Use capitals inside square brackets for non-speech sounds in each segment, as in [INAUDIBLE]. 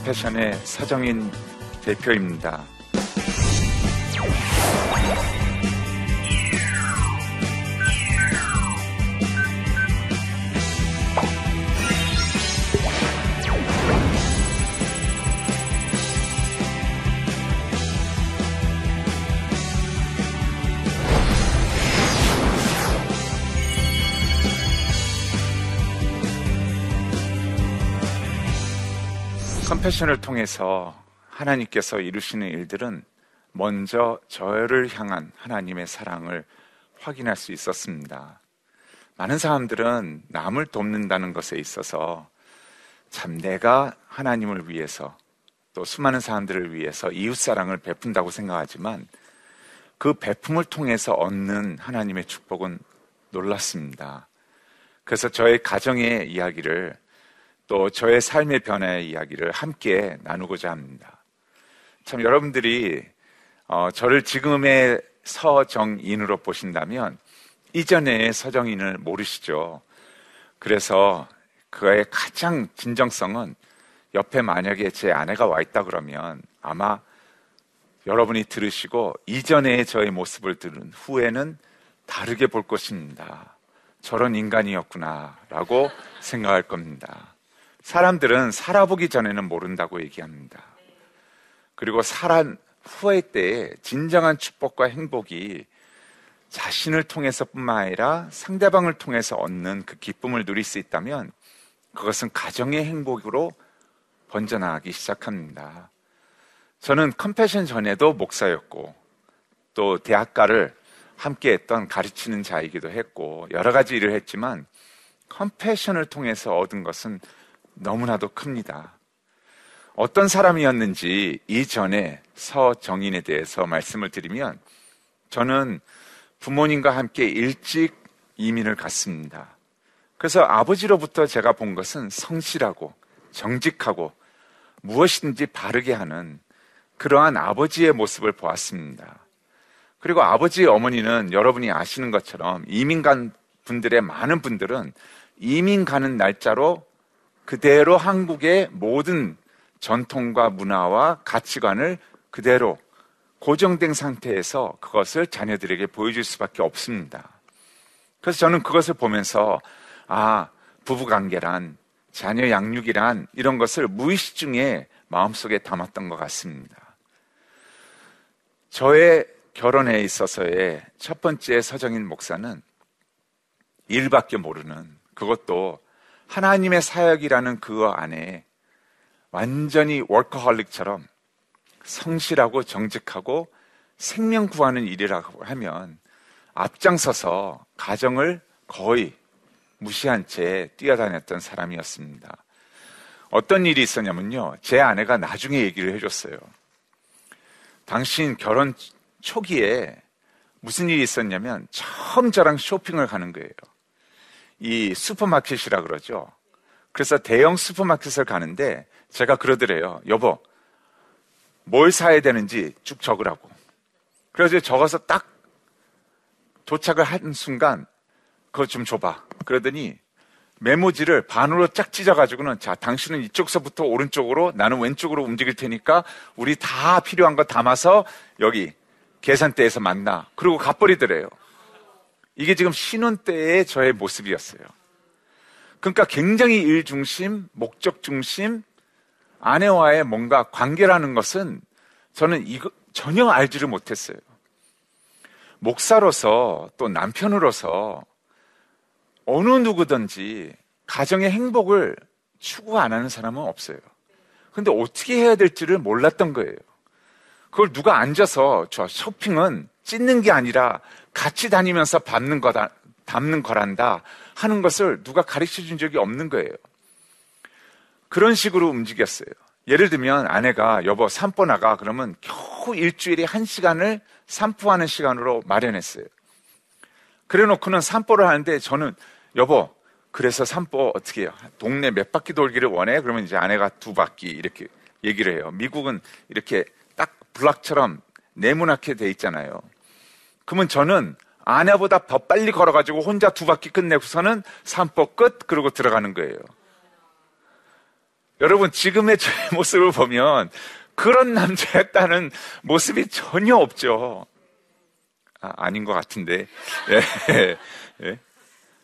컴패션의 서정인 대표입니다. 패션을 통해서 하나님께서 이루시는 일들은 먼저 저를 향한 하나님의 사랑을 확인할 수 있었습니다. 많은 사람들은 남을 돕는다는 것에 있어서 참 내가 하나님을 위해서 또 수많은 사람들을 위해서 이웃사랑을 베푼다고 생각하지만 그 베품을 통해서 얻는 하나님의 축복은 놀랐습니다. 그래서 저의 가정의 이야기를 또 저의 삶의 변화의 이야기를 함께 나누고자 합니다. 참 여러분들이 어, 저를 지금의 서정인으로 보신다면 이전의 서정인을 모르시죠. 그래서 그의 가장 진정성은 옆에 만약에 제 아내가 와 있다 그러면 아마 여러분이 들으시고 이전의 저의 모습을 들은 후에는 다르게 볼 것입니다. 저런 인간이었구나 라고 생각할 겁니다. 사람들은 살아보기 전에는 모른다고 얘기합니다. 그리고 살한 후의 때에 진정한 축복과 행복이 자신을 통해서뿐만 아니라 상대방을 통해서 얻는 그 기쁨을 누릴 수 있다면 그것은 가정의 행복으로 번져나가기 시작합니다. 저는 컴패션 전에도 목사였고 또 대학가를 함께 했던 가르치는 자이기도 했고 여러 가지 일을 했지만 컴패션을 통해서 얻은 것은 너무나도 큽니다. 어떤 사람이었는지 이전에 서정인에 대해서 말씀을 드리면 저는 부모님과 함께 일찍 이민을 갔습니다. 그래서 아버지로부터 제가 본 것은 성실하고 정직하고 무엇이든지 바르게 하는 그러한 아버지의 모습을 보았습니다. 그리고 아버지의 어머니는 여러분이 아시는 것처럼 이민 간 분들의 많은 분들은 이민 가는 날짜로 그대로 한국의 모든 전통과 문화와 가치관을 그대로 고정된 상태에서 그것을 자녀들에게 보여줄 수밖에 없습니다. 그래서 저는 그것을 보면서 아, 부부 관계란 자녀 양육이란 이런 것을 무의식 중에 마음속에 담았던 것 같습니다. 저의 결혼에 있어서의 첫 번째 서정인 목사는 일밖에 모르는 그것도 하나님의 사역이라는 그 안에 완전히 워커홀릭처럼 성실하고 정직하고 생명 구하는 일이라고 하면 앞장서서 가정을 거의 무시한 채 뛰어다녔던 사람이었습니다. 어떤 일이 있었냐면요. 제 아내가 나중에 얘기를 해줬어요. 당신 결혼 초기에 무슨 일이 있었냐면 처음 저랑 쇼핑을 가는 거예요. 이 슈퍼마켓이라 그러죠. 그래서 대형 슈퍼마켓을 가는데 제가 그러더래요. 여보, 뭘 사야 되는지 쭉 적으라고. 그래서 적어서 딱 도착을 한 순간 그거 좀 줘봐. 그러더니 메모지를 반으로 쫙 찢어가지고는 자, 당신은 이쪽서부터 오른쪽으로 나는 왼쪽으로 움직일 테니까 우리 다 필요한 거 담아서 여기 계산대에서 만나. 그리고 갚버리더래요. 이게 지금 신혼 때의 저의 모습이었어요. 그러니까 굉장히 일 중심, 목적 중심, 아내와의 뭔가 관계라는 것은 저는 이거 전혀 알지를 못했어요. 목사로서 또 남편으로서 어느 누구든지 가정의 행복을 추구 안 하는 사람은 없어요. 근데 어떻게 해야 될지를 몰랐던 거예요. 그걸 누가 앉아서 저 쇼핑은 찢는 게 아니라 같이 다니면서 밟는 거다, 담는 거란다 하는 것을 누가 가르쳐 준 적이 없는 거예요. 그런 식으로 움직였어요. 예를 들면 아내가 여보 산보 나가 그러면 겨우 일주일에 한 시간을 산보하는 시간으로 마련했어요. 그래 놓고는 산보를 하는데 저는 여보 그래서 산보 어떻게 해요? 동네 몇 바퀴 돌기를 원해? 그러면 이제 아내가 두 바퀴 이렇게 얘기를 해요. 미국은 이렇게 딱 블락처럼 네모나게 돼 있잖아요. 그러면 저는 아내보다 더 빨리 걸어가지고 혼자 두 바퀴 끝내고서는 산보 끝 그러고 들어가는 거예요. 여러분, 지금의 제 [LAUGHS] 모습을 보면 그런 남자였다는 모습이 전혀 없죠. 아, 닌것 같은데. 예, [LAUGHS] 예.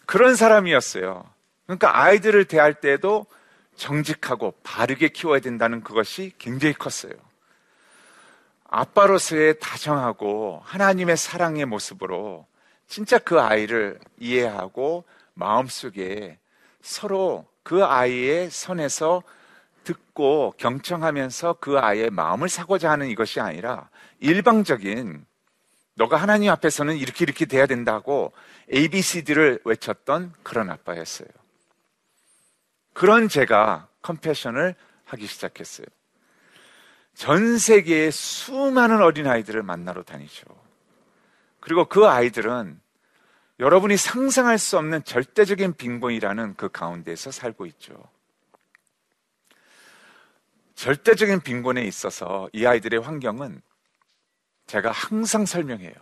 그런 사람이었어요. 그러니까 아이들을 대할 때도 정직하고 바르게 키워야 된다는 그것이 굉장히 컸어요. 아빠로서의 다정하고 하나님의 사랑의 모습으로 진짜 그 아이를 이해하고 마음속에 서로 그 아이의 선에서 듣고 경청하면서 그 아이의 마음을 사고자 하는 이것이 아니라 일방적인 너가 하나님 앞에서는 이렇게 이렇게 돼야 된다고 ABCD를 외쳤던 그런 아빠였어요. 그런 제가 컴패션을 하기 시작했어요. 전 세계의 수많은 어린아이들을 만나러 다니죠. 그리고 그 아이들은 여러분이 상상할 수 없는 절대적인 빈곤이라는 그 가운데서 살고 있죠. 절대적인 빈곤에 있어서 이 아이들의 환경은 제가 항상 설명해요.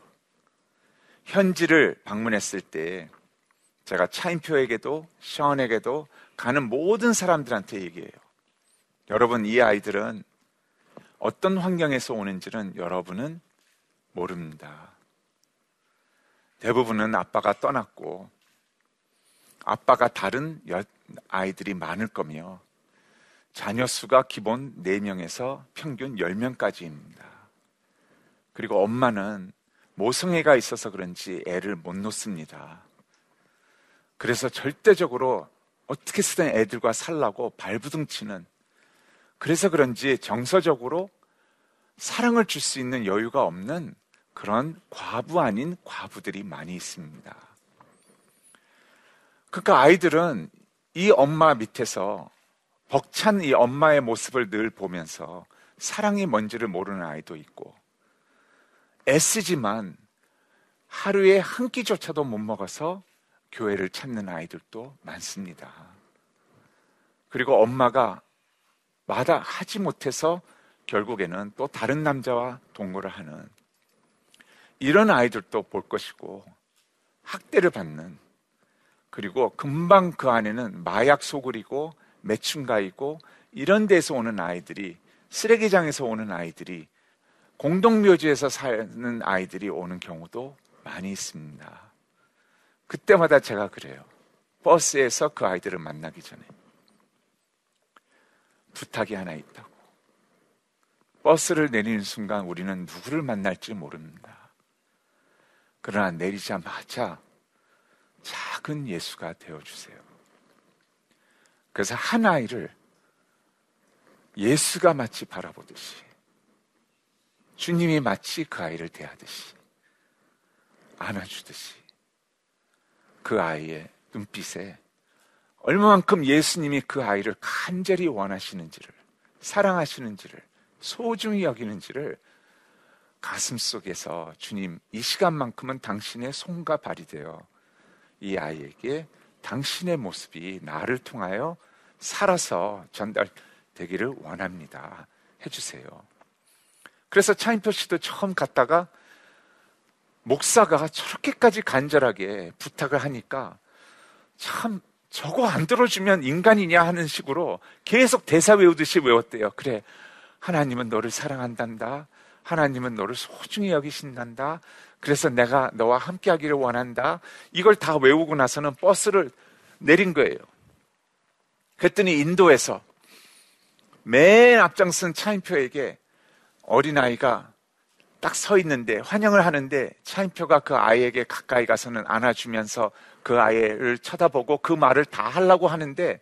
현지를 방문했을 때 제가 차인표에게도 시원에게도 가는 모든 사람들한테 얘기해요. 여러분, 이 아이들은 어떤 환경에서 오는지는 여러분은 모릅니다. 대부분은 아빠가 떠났고 아빠가 다른 아이들이 많을 거며 자녀 수가 기본 4명에서 평균 10명까지입니다. 그리고 엄마는 모성애가 있어서 그런지 애를 못 놓습니다. 그래서 절대적으로 어떻게 쓰든 애들과 살라고 발부둥치는 그래서 그런지 정서적으로 사랑을 줄 수 있는 여유가 없는 그런 과부 아닌 과부들이 많이 있습니다. 그러니까 아이들은 이 엄마 밑에서 벅찬 이 엄마의 모습을 늘 보면서 사랑이 뭔지를 모르는 아이도 있고 애쓰지만 하루에 한 끼조차도 못 먹어서 교회를 찾는 아이들도 많습니다. 그리고 엄마가 마다 하지 못해서 결국에는 또 다른 남자와 동거를 하는 이런 아이들도 볼 것이고 학대를 받는 그리고 금방 그 안에는 마약 소굴이고 매춘가이고 이런 데서 오는 아이들이 쓰레기장에서 오는 아이들이 공동묘지에서 사는 아이들이 오는 경우도 많이 있습니다. 그때마다 제가 그래요. 버스에서 그 아이들을 만나기 전에 부탁이 하나 있다고. 버스를 내리는 순간 우리는 누구를 만날지 모릅니다. 그러나 내리자마자 작은 예수가 되어주세요. 그래서 한 아이를 예수가 마치 바라보듯이 주님이 마치 그 아이를 대하듯이 안아주듯이 그 아이의 눈빛에 얼마만큼 예수님이 그 아이를 간절히 원하시는지를 사랑하시는지를 소중히 여기는지를 가슴 속에서 주님 이 시간만큼은 당신의 손과 발이 되어 이 아이에게 당신의 모습이 나를 통하여 살아서 전달되기를 원합니다. 해주세요. 그래서 차인표 씨도 처음 갔다가 목사가 저렇게까지 간절하게 부탁을 하니까 참 저거 안 들어주면 인간이냐 하는 식으로 계속 대사 외우듯이 외웠대요. 그래. 하나님은 너를 사랑한단다. 하나님은 너를 소중히 여기신단다. 그래서 내가 너와 함께 하기를 원한다. 이걸 다 외우고 나서는 버스를 내린 거예요. 그랬더니 인도에서 맨 앞장선 차인표에게 어린아이가 딱 서 있는데 환영을 하는데 차인표가 그 아이에게 가까이 가서는 안아주면서 그 아이를 쳐다보고 그 말을 다 하려고 하는데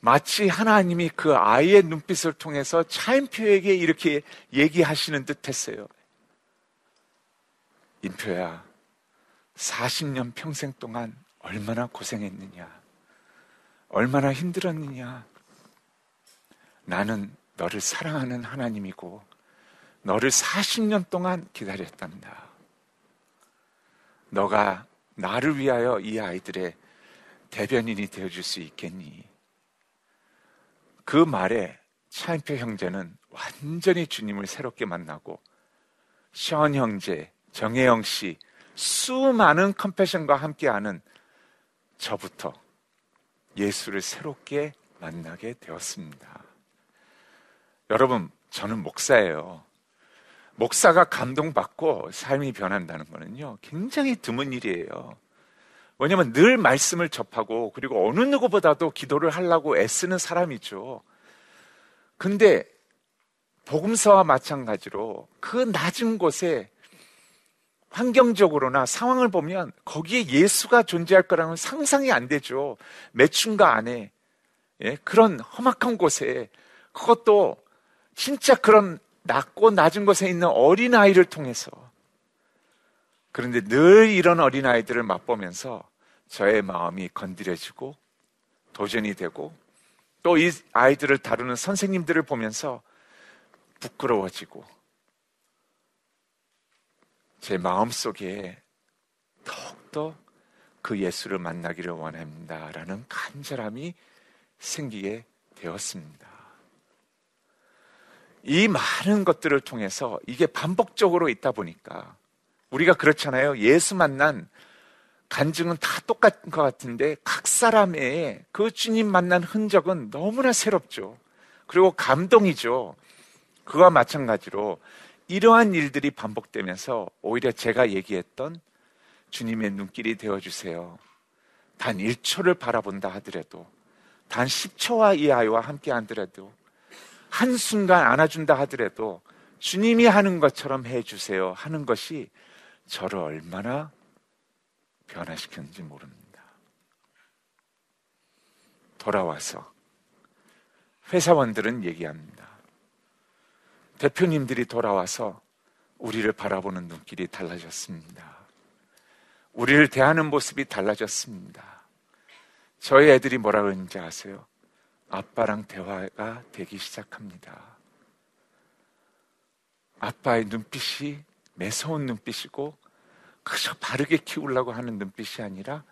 마치 하나님이 그 아이의 눈빛을 통해서 차인표에게 이렇게 얘기하시는 듯 했어요. 인표야, 40년 평생 동안 얼마나 고생했느냐. 얼마나 힘들었느냐. 나는 너를 사랑하는 하나님이고 너를 40년 동안 기다렸단다. 너가 나를 위하여 이 아이들의 대변인이 되어줄 수 있겠니? 그 말에 차인표 형제는 완전히 주님을 새롭게 만나고 시원 형제, 정혜영 씨, 수많은 컴패션과 함께하는 저부터 예수를 새롭게 만나게 되었습니다. 여러분, 저는 목사예요. 목사가 감동받고 삶이 변한다는 것은요, 굉장히 드문 일이에요. 왜냐면 늘 말씀을 접하고, 그리고 어느 누구보다도 기도를 하려고 애쓰는 사람이죠. 근데, 복음서와 마찬가지로 그 낮은 곳에 환경적으로나 상황을 보면 거기에 예수가 존재할 거라는 상상이 안 되죠. 매춘가 안에. 예? 그런 험악한 곳에 그것도 진짜 그런 낮고 낮은 곳에 있는 어린아이를 통해서 그런데 늘 이런 어린아이들을 맛보면서 저의 마음이 건드려지고 도전이 되고 또 이 아이들을 다루는 선생님들을 보면서 부끄러워지고 제 마음 속에 더욱더 그 예수를 만나기를 원합니다 라는 간절함이 생기게 되었습니다. 이 많은 것들을 통해서 이게 반복적으로 있다 보니까 우리가 그렇잖아요. 예수 만난 간증은 다 똑같은 것 같은데 각 사람의 그 주님 만난 흔적은 너무나 새롭죠. 그리고 감동이죠. 그와 마찬가지로 이러한 일들이 반복되면서 오히려 제가 얘기했던 주님의 눈길이 되어주세요. 단 1초를 바라본다 하더라도, 단 10초와 이 아이와 함께 하더라도, 한순간 안아준다 하더라도, 주님이 하는 것처럼 해주세요 하는 것이 저를 얼마나 변화시켰는지 모릅니다. 돌아와서 회사원들은 얘기합니다. 대표님들이 돌아와서 우리를 바라보는 눈길이 달라졌습니다. 우리를 대하는 모습이 달라졌습니다. 저희 애들이 뭐라 그러는지 아세요? 아빠랑 대화가 되기 시작합니다. 아빠의 눈빛이 매서운 눈빛이고 그저 바르게 키우려고 하는 눈빛이 아니라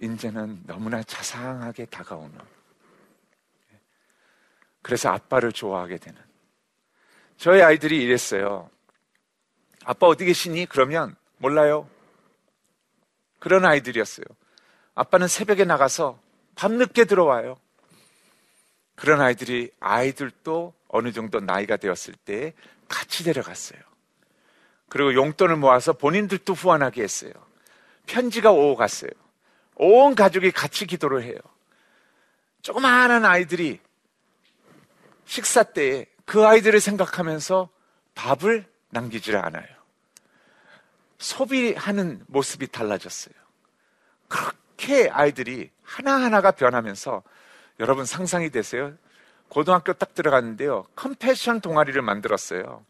이제는 너무나 자상하게 다가오는 그래서 아빠를 좋아하게 되는 저희 아이들이 이랬어요. 아빠 어디 계시니? 그러면 몰라요. 그런 아이들이었어요. 아빠는 새벽에 나가서 밤늦게 들어와요. 그런 아이들이 아이들도 어느 정도 나이가 되었을 때 같이 데려갔어요. 그리고 용돈을 모아서 본인들도 후원하게 했어요. 편지가 오고 갔어요. 온 가족이 같이 기도를 해요. 조그마한 아이들이 식사 때에 그 아이들을 생각하면서 밥을 남기질 않아요. 소비하는 모습이 달라졌어요. 그렇게 아이들이 하나하나가 변하면서 여러분 상상이 되세요? 고등학교 딱 들어갔는데요. 컴패션 동아리를 만들었어요.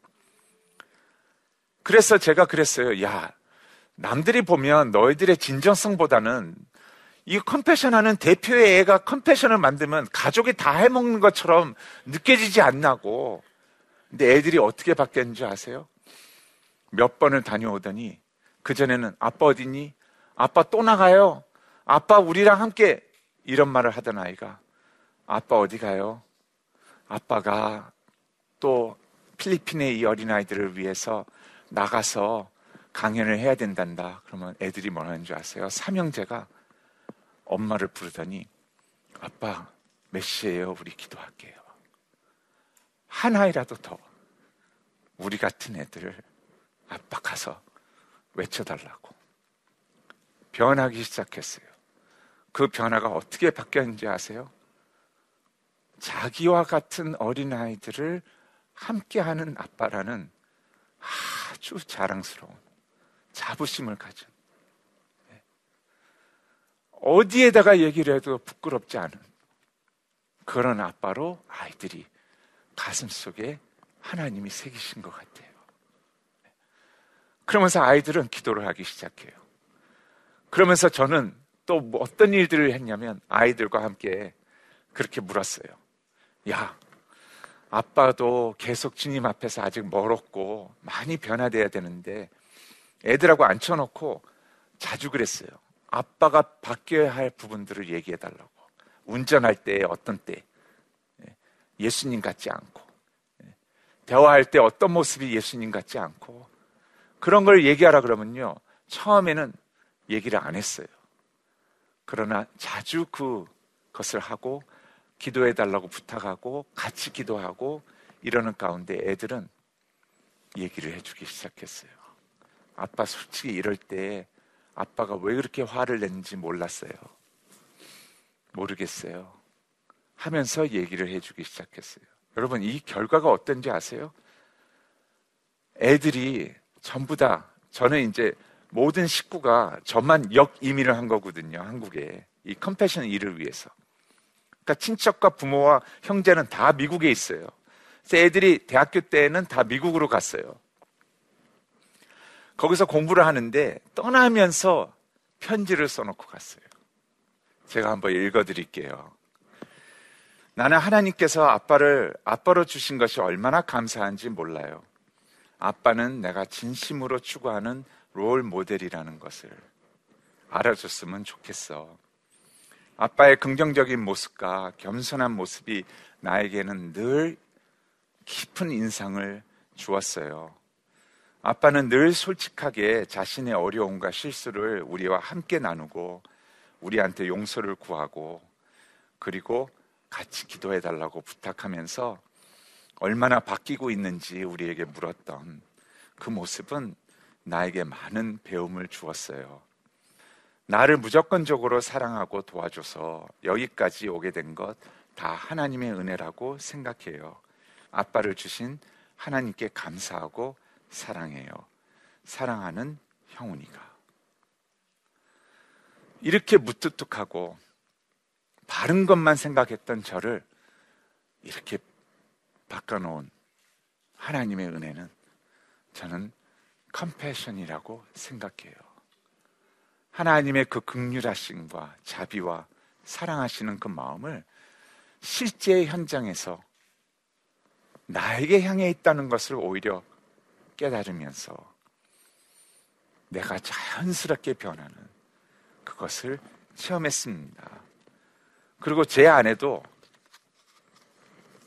그래서 제가 그랬어요. 야, 남들이 보면 너희들의 진정성보다는 이 컴패션 하는 대표의 애가 컴패션을 만들면 가족이 다 해먹는 것처럼 느껴지지 않나고. 근데 애들이 어떻게 바뀌었는지 아세요? 몇 번을 다녀오더니 그전에는 아빠 어디니? 아빠 또 나가요? 아빠 우리랑 함께 이런 말을 하던 아이가 아빠 어디 가요? 아빠가 또 필리핀의 이 어린아이들을 위해서 나가서 강연을 해야 된단다. 그러면 애들이 뭐 하는 줄 아세요? 삼형제가 엄마를 부르더니 아빠 몇 시에요? 우리 기도할게요. 하나이라도 더 우리 같은 애들을 압박해서 외쳐달라고 변하기 시작했어요. 그 변화가 어떻게 바뀌었는지 아세요? 자기와 같은 어린아이들을 함께하는 아빠라는 아주 자랑스러운 자부심을 가진 어디에다가 얘기를 해도 부끄럽지 않은 그런 아빠로 아이들이 가슴 속에 하나님이 새기신 것 같아요. 그러면서 아이들은 기도를 하기 시작해요. 그러면서 저는 또뭐 어떤 일들을 했냐면 아이들과 함께 그렇게 물었어요. 야, 아빠도 계속 주님 앞에서 아직 멀었고 많이 변화돼야 되는데 애들하고 앉혀놓고 자주 그랬어요. 아빠가 바뀌어야 할 부분들을 얘기해 달라고. 운전할 때 어떤 때 예, 예수님 같지 않고 예, 대화할 때 어떤 모습이 예수님 같지 않고 그런 걸 얘기하라 그러면요. 처음에는 얘기를 안 했어요. 그러나 자주 그것을 하고 기도해 달라고 부탁하고 같이 기도하고 이러는 가운데 애들은 얘기를 해주기 시작했어요. 아빠 솔직히 이럴 때 아빠가 왜 그렇게 화를 냈는지 몰랐어요. 모르겠어요. 하면서 얘기를 해주기 시작했어요. 여러분, 이 결과가 어떤지 아세요? 애들이 전부 다, 저는 이제 모든 식구가 저만 역 이민을 한 거거든요, 한국에. 이 컴패션 일을 위해서. 그러니까 친척과 부모와 형제는 다 미국에 있어요. 그래서 애들이 대학교 때는 다 미국으로 갔어요. 거기서 공부를 하는데 떠나면서 편지를 써놓고 갔어요. 제가 한번 읽어드릴게요. 나는 하나님께서 아빠를 아빠로 주신 것이 얼마나 감사한지 몰라요. 아빠는 내가 진심으로 추구하는 롤 모델이라는 것을 알아줬으면 좋겠어. 아빠의 긍정적인 모습과 겸손한 모습이 나에게는 늘 깊은 인상을 주었어요. 아빠는 늘 솔직하게 자신의 어려움과 실수를 우리와 함께 나누고 우리한테 용서를 구하고 그리고 같이 기도해 달라고 부탁하면서 얼마나 바뀌고 있는지 우리에게 물었던 그 모습은 나에게 많은 배움을 주었어요. 나를 무조건적으로 사랑하고 도와줘서 여기까지 오게 된 것 다 하나님의 은혜라고 생각해요. 아빠를 주신 하나님께 감사하고 사랑해요. 사랑하는 형훈이가. 이렇게 무뚝뚝하고 바른 것만 생각했던 저를 이렇게 바꿔놓은 하나님의 은혜는 저는 컴패션이라고 생각해요. 하나님의 그 극률하심과 자비와 사랑하시는 그 마음을 실제 현장에서 나에게 향해 있다는 것을 오히려 깨달으면서 내가 자연스럽게 변하는 그것을 체험했습니다. 그리고 제 아내도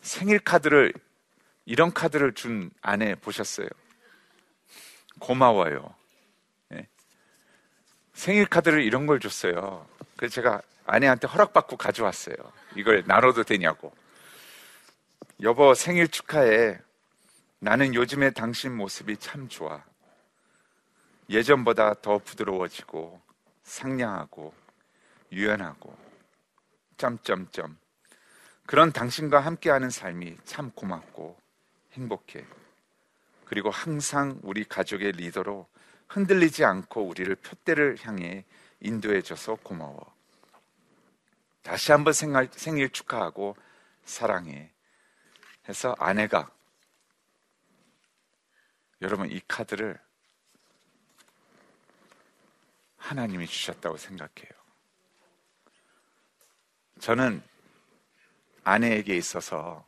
생일 카드를 이런 카드를 준 아내 보셨어요? 고마워요. 네. 생일 카드를 이런 걸 줬어요. 그래서 제가 아내한테 허락받고 가져왔어요. 이걸 나눠도 되냐고. 여보 생일 축하해. 나는 요즘에 당신 모습이 참 좋아. 예전보다 더 부드러워지고 상냥하고 유연하고 점점점 그런 당신과 함께하는 삶이 참 고맙고 행복해. 그리고 항상 우리 가족의 리더로 흔들리지 않고 우리를 표대를 향해 인도해 줘서 고마워. 다시 한번 생활, 생일 축하하고 사랑해. 해서 아내가 여러분 이 카드를 하나님이 주셨다고 생각해요. 저는 아내에게 있어서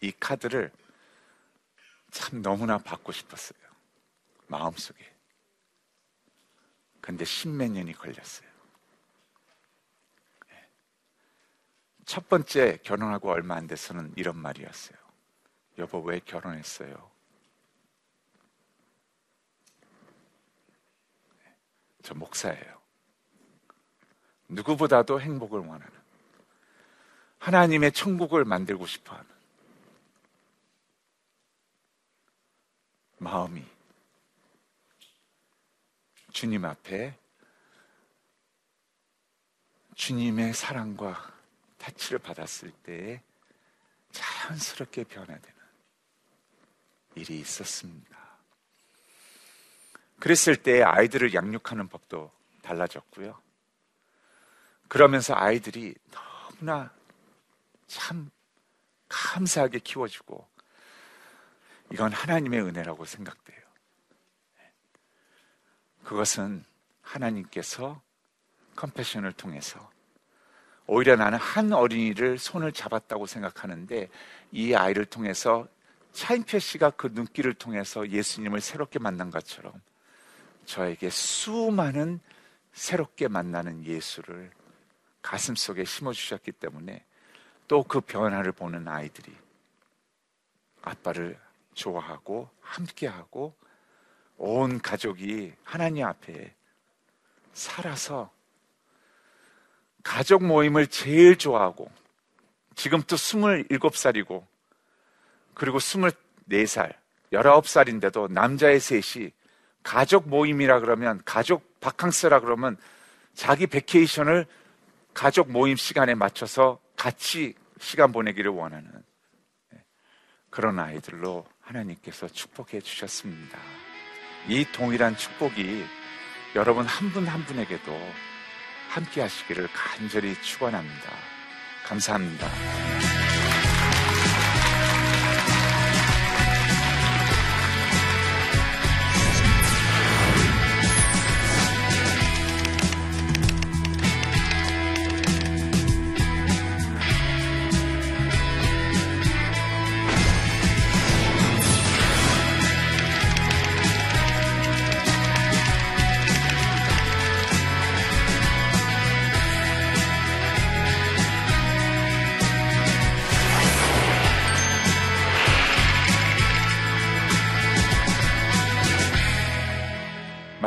이 카드를 참 너무나 받고 싶었어요. 마음속에. 근데 십몇 년이 걸렸어요. 예. 첫 번째 결혼하고 얼마 안 돼서는 이런 말이었어요. 여보, 왜 결혼했어요? 저 목사예요. 누구보다도 행복을 원하는 하나님의 천국을 만들고 싶어 하는 마음이 주님 앞에 주님의 사랑과 타치를 받았을 때 자연스럽게 변화되는 일이 있었습니다. 그랬을 때 아이들을 양육하는 법도 달라졌고요. 그러면서 아이들이 너무나 참 감사하게 키워주고 이건 하나님의 은혜라고 생각돼요. 그것은 하나님께서 컴패션을 통해서 오히려 나는 한 어린이를 손을 잡았다고 생각하는데 이 아이를 통해서 차인표 씨가 그 눈길을 통해서 예수님을 새롭게 만난 것처럼 저에게 수많은 새롭게 만나는 예수를 가슴 속에 심어주셨기 때문에 또 그 변화를 보는 아이들이 아빠를 좋아하고 함께하고 온 가족이 하나님 앞에 살아서 가족 모임을 제일 좋아하고 지금도 27살이고, 그리고 24살, 19살인데도 남자의 셋이 가족 모임이라 그러면, 가족 바캉스라 그러면 자기 베케이션을 가족 모임 시간에 맞춰서 같이 시간 보내기를 원하는 네, 그런 아이들로 하나님께서 축복해 주셨습니다. 이 동일한 축복이 여러분 한 분한 한 분에게도 함께 하시기를 간절히 축원합니다. 감사합니다.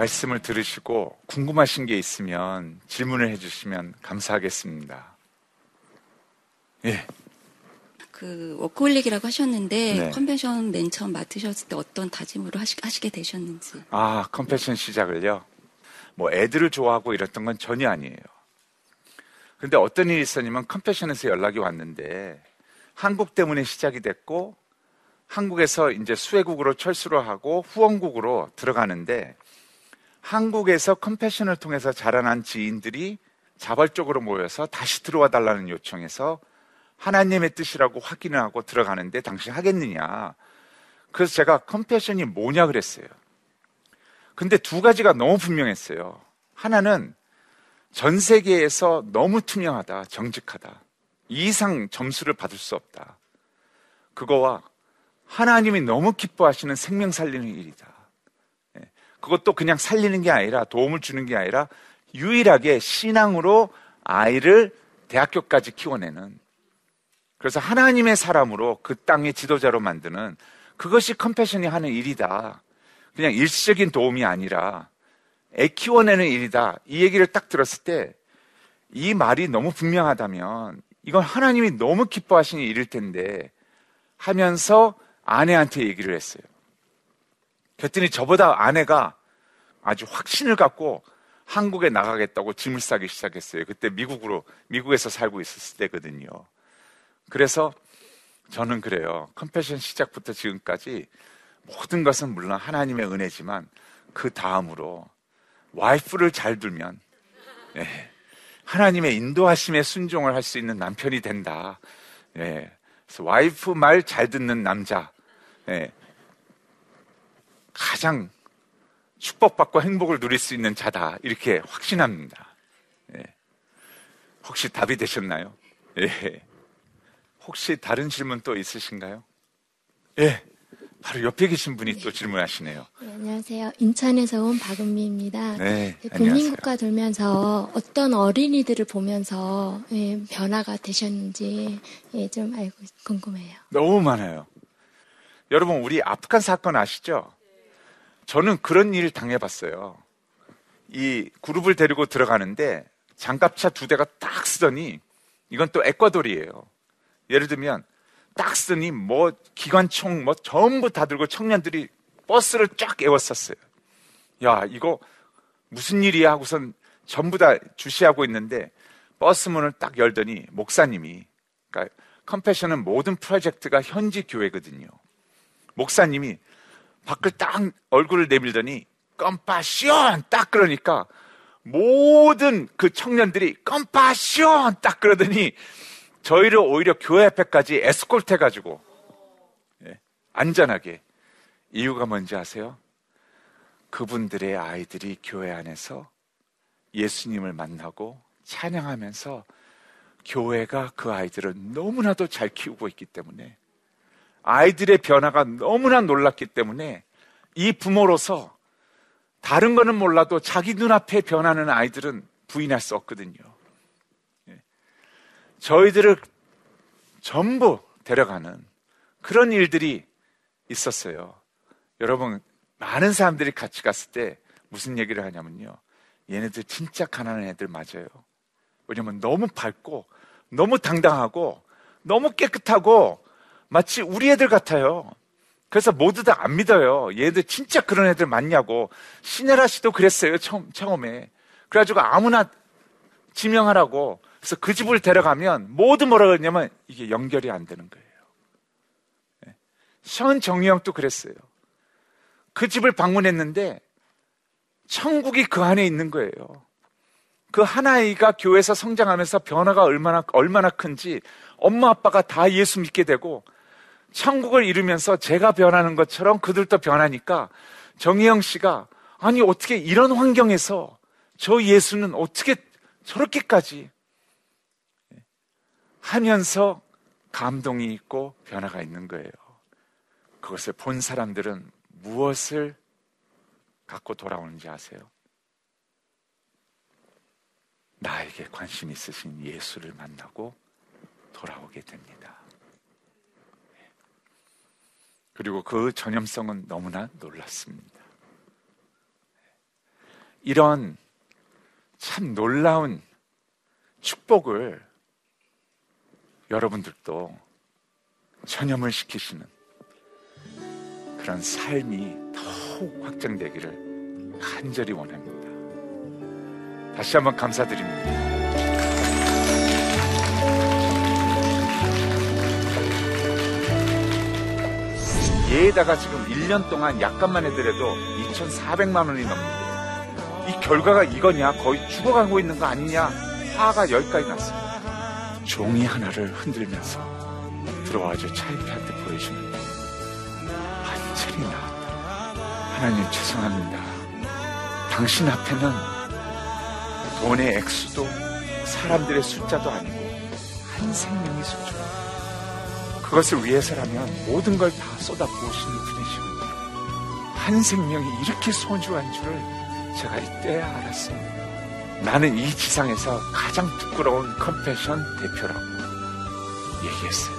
말씀을 들으시고 궁금하신 게 있으면 질문을 해주시면 감사하겠습니다. 예. 그 워크홀릭이라고 하셨는데 네. 컨벤션 맨 처음 맡으셨을 때 어떤 다짐으로 하시, 하시게 되셨는지. 아 컨벤션 시작을요. 뭐 애들을 좋아하고 이랬던 건 전혀 아니에요. 근데 어떤 일이 있었냐면 컨벤션에서 연락이 왔는데 한국 때문에 시작이 됐고 한국에서 이제 수혜국으로 철수를 하고 후원국으로 들어가는데 한국에서 컴패션을 통해서 자라난 지인들이 자발적으로 모여서 다시 들어와 달라는 요청에서 하나님의 뜻이라고 확인을 하고 들어가는데 당신 하겠느냐. 그래서 제가 컴패션이 뭐냐 그랬어요. 근데 두 가지가 너무 분명했어요. 하나는 전 세계에서 너무 투명하다, 정직하다. 이 이상 점수를 받을 수 없다. 그거와 하나님이 너무 기뻐하시는 생명 살리는 일이다. 그것도 그냥 살리는 게 아니라 도움을 주는 게 아니라 유일하게 신앙으로 아이를 대학교까지 키워내는 그래서 하나님의 사람으로 그 땅의 지도자로 만드는 그것이 컴패션이 하는 일이다. 그냥 일시적인 도움이 아니라 애 키워내는 일이다. 이 얘기를 딱 들었을 때 이 말이 너무 분명하다면 이건 하나님이 너무 기뻐하시는 일일 텐데 하면서 아내한테 얘기를 했어요. 그랬더니 저보다 아내가 아주 확신을 갖고 한국에 나가겠다고 짐을 싸기 시작했어요. 그때 미국으로, 미국에서 살고 있었을 때거든요. 그래서 저는 그래요. 컴패션 시작부터 지금까지 모든 것은 물론 하나님의 은혜지만 그 다음으로 와이프를 잘 두면 예, 하나님의 인도하심에 순종을 할 수 있는 남편이 된다. 예, 그래서 와이프 말 잘 듣는 남자. 예, 가장 축복받고 행복을 누릴 수 있는 자다. 이렇게 확신합니다. 예. 혹시 답이 되셨나요? 예. 혹시 다른 질문 또 있으신가요? 예. 바로 옆에 계신 분이 네. 또 질문하시네요. 네, 안녕하세요. 인천에서 온 박은미입니다. 네, 네 국민국가 돌면서 어떤 어린이들을 보면서 예, 변화가 되셨는지 예, 좀 알고 궁금해요. 너무 많아요. 여러분 우리 아프간 사건 아시죠? 저는 그런 일 당해봤어요. 이 그룹을 데리고 들어가는데 장갑차 두 대가 딱 쓰더니 이건 또 에콰돌이에요. 예를 들면 딱 쓰니 뭐 기관총 뭐 전부 다 들고 청년들이 버스를 쫙 에웠었어요. 야 이거 무슨 일이야 하고선 전부 다 주시하고 있는데 버스 문을 딱 열더니 목사님이 그러니까 컴패션은 모든 프로젝트가 현지 교회거든요. 목사님이 밖을 딱 얼굴을 내밀더니 껌파시온 딱 그러니까 모든 그 청년들이 껌파시온 딱 그러더니 저희를 오히려 교회 앞에까지 에스콜트 해가지고 예, 안전하게. 이유가 뭔지 아세요? 그분들의 아이들이 교회 안에서 예수님을 만나고 찬양하면서 교회가 그 아이들을 너무나도 잘 키우고 있기 때문에 아이들의 변화가 너무나 놀랐기 때문에 이 부모로서 다른 거는 몰라도 자기 눈앞에 변하는 아이들은 부인할 수 없거든요. 예. 저희들을 전부 데려가는 그런 일들이 있었어요. 여러분, 많은 사람들이 같이 갔을 때 무슨 얘기를 하냐면요. 얘네들 진짜 가난한 애들 맞아요. 왜냐면 너무 밝고, 너무 당당하고, 너무 깨끗하고 마치 우리 애들 같아요. 그래서 모두 다 안 믿어요. 얘들 진짜 그런 애들 맞냐고. 신혜라 씨도 그랬어요. 처음, 처음에. 그래가지고 아무나 지명하라고. 그래서 그 집을 데려가면 모두 뭐라 그러냐면 이게 연결이 안 되는 거예요. 네. 션 정영도 그랬어요. 그 집을 방문했는데 천국이 그 안에 있는 거예요. 그 하나아이가 교회에서 성장하면서 변화가 얼마나, 얼마나 큰지 엄마 아빠가 다 예수 믿게 되고 천국을 이루면서 제가 변하는 것처럼 그들도 변하니까 정희영 씨가 아니 어떻게 이런 환경에서 저 예수는 어떻게 저렇게까지 하면서 감동이 있고 변화가 있는 거예요. 그것을 본 사람들은 무엇을 갖고 돌아오는지 아세요? 나에게 관심 있으신 예수를 만나고 돌아오게 됩니다. 그리고 그 전염성은 너무나 놀랐습니다. 이런 참 놀라운 축복을 여러분들도 전염을 시키시는 그런 삶이 더욱 확장되기를 간절히 원합니다. 다시 한번 감사드립니다. 얘에다가 지금 1년 동안 약간만 해더라도 2,400만 원이 넘는데 이 결과가 이거냐 거의 죽어가고 있는 거 아니냐 화가 여기까지 났습니다. 종이 하나를 흔들면서 들어와서 차이피한테 보여주는데 완전히 나왔다. 하나님 죄송합니다. 당신 앞에는 돈의 액수도 사람들의 숫자도 아니고 한 생명이 소중합니다. 그것을 위해서라면 모든 걸 다 쏟아부으시는 분이시군요. 한 생명이 이렇게 소중한 줄을 제가 이때 알았습니다. 나는 이 지상에서 가장 부끄러운 컴패션 대표라고 얘기했어요.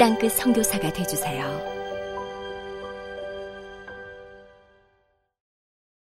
땅끝 성교사가 되주세요